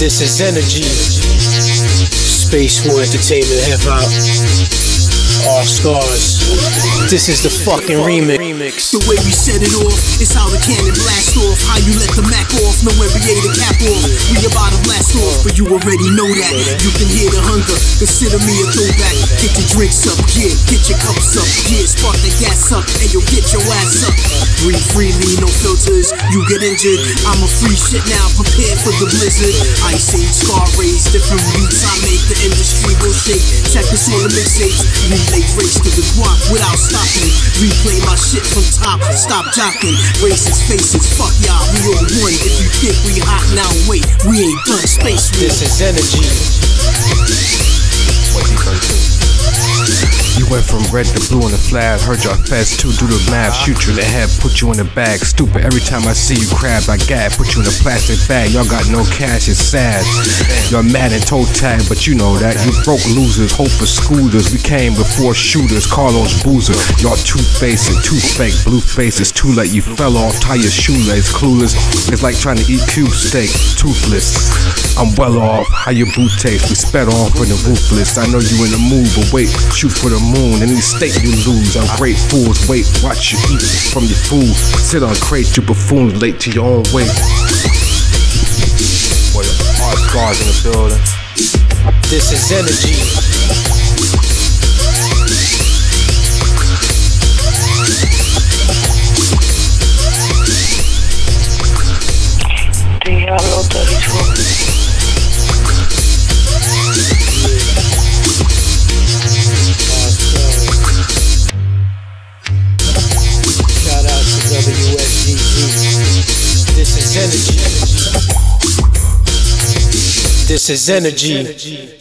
This is energy. Space War Entertainment Hip Hop. All stars. This is the fucking remix. The way we set it off is how the cannon blast off. How you let the Mac off, no NBA to cap off. We about to blast off, but you already know that. You can hear the hunger. Consider me a throwback. Get drinks up, yeah. Get your cups up, yeah. Spark the gas up, and you'll get your ass up. Breathe freely, no filters. You get injured. I'm a free shit now, prepared for the blizzard. Ice Age, Scar Rays, different beats I make. The industry will shake. Check this on the mixtapes. Relay race to the guap without stopping. Replay my shit from top, stop jocking. Racist faces, fuck y'all, we all one. If you think we hot now, wait, we ain't done. Space war. This is energy. Went from red to blue in the flash. Heard y'all fast too. Do the math. Shoot you in the head. Put you in the bag. Stupid. Every time I see you crab, I gag. Put you in a plastic bag. Y'all got no cash. It's sad. Y'all mad and toe tag, but you know that. You broke losers. Hope for scooters. We came before shooters. Carlos Boozer. Y'all two faced and two fake. Blue faces. Too late. You fell off. Tie your shoelace. Clueless. It's like trying to eat cube steak. Toothless. I'm well off, how your boot taste? We sped off from the ruthless. I know you in the mood, but wait, shoot for the moon. Any state you lose, I'm great fools. Wait, watch you eat from your food. Sit on crates, you buffoons, late to your own wake. Boy, the art in the building. This is energy. Diablo 34. This is energy. This is energy.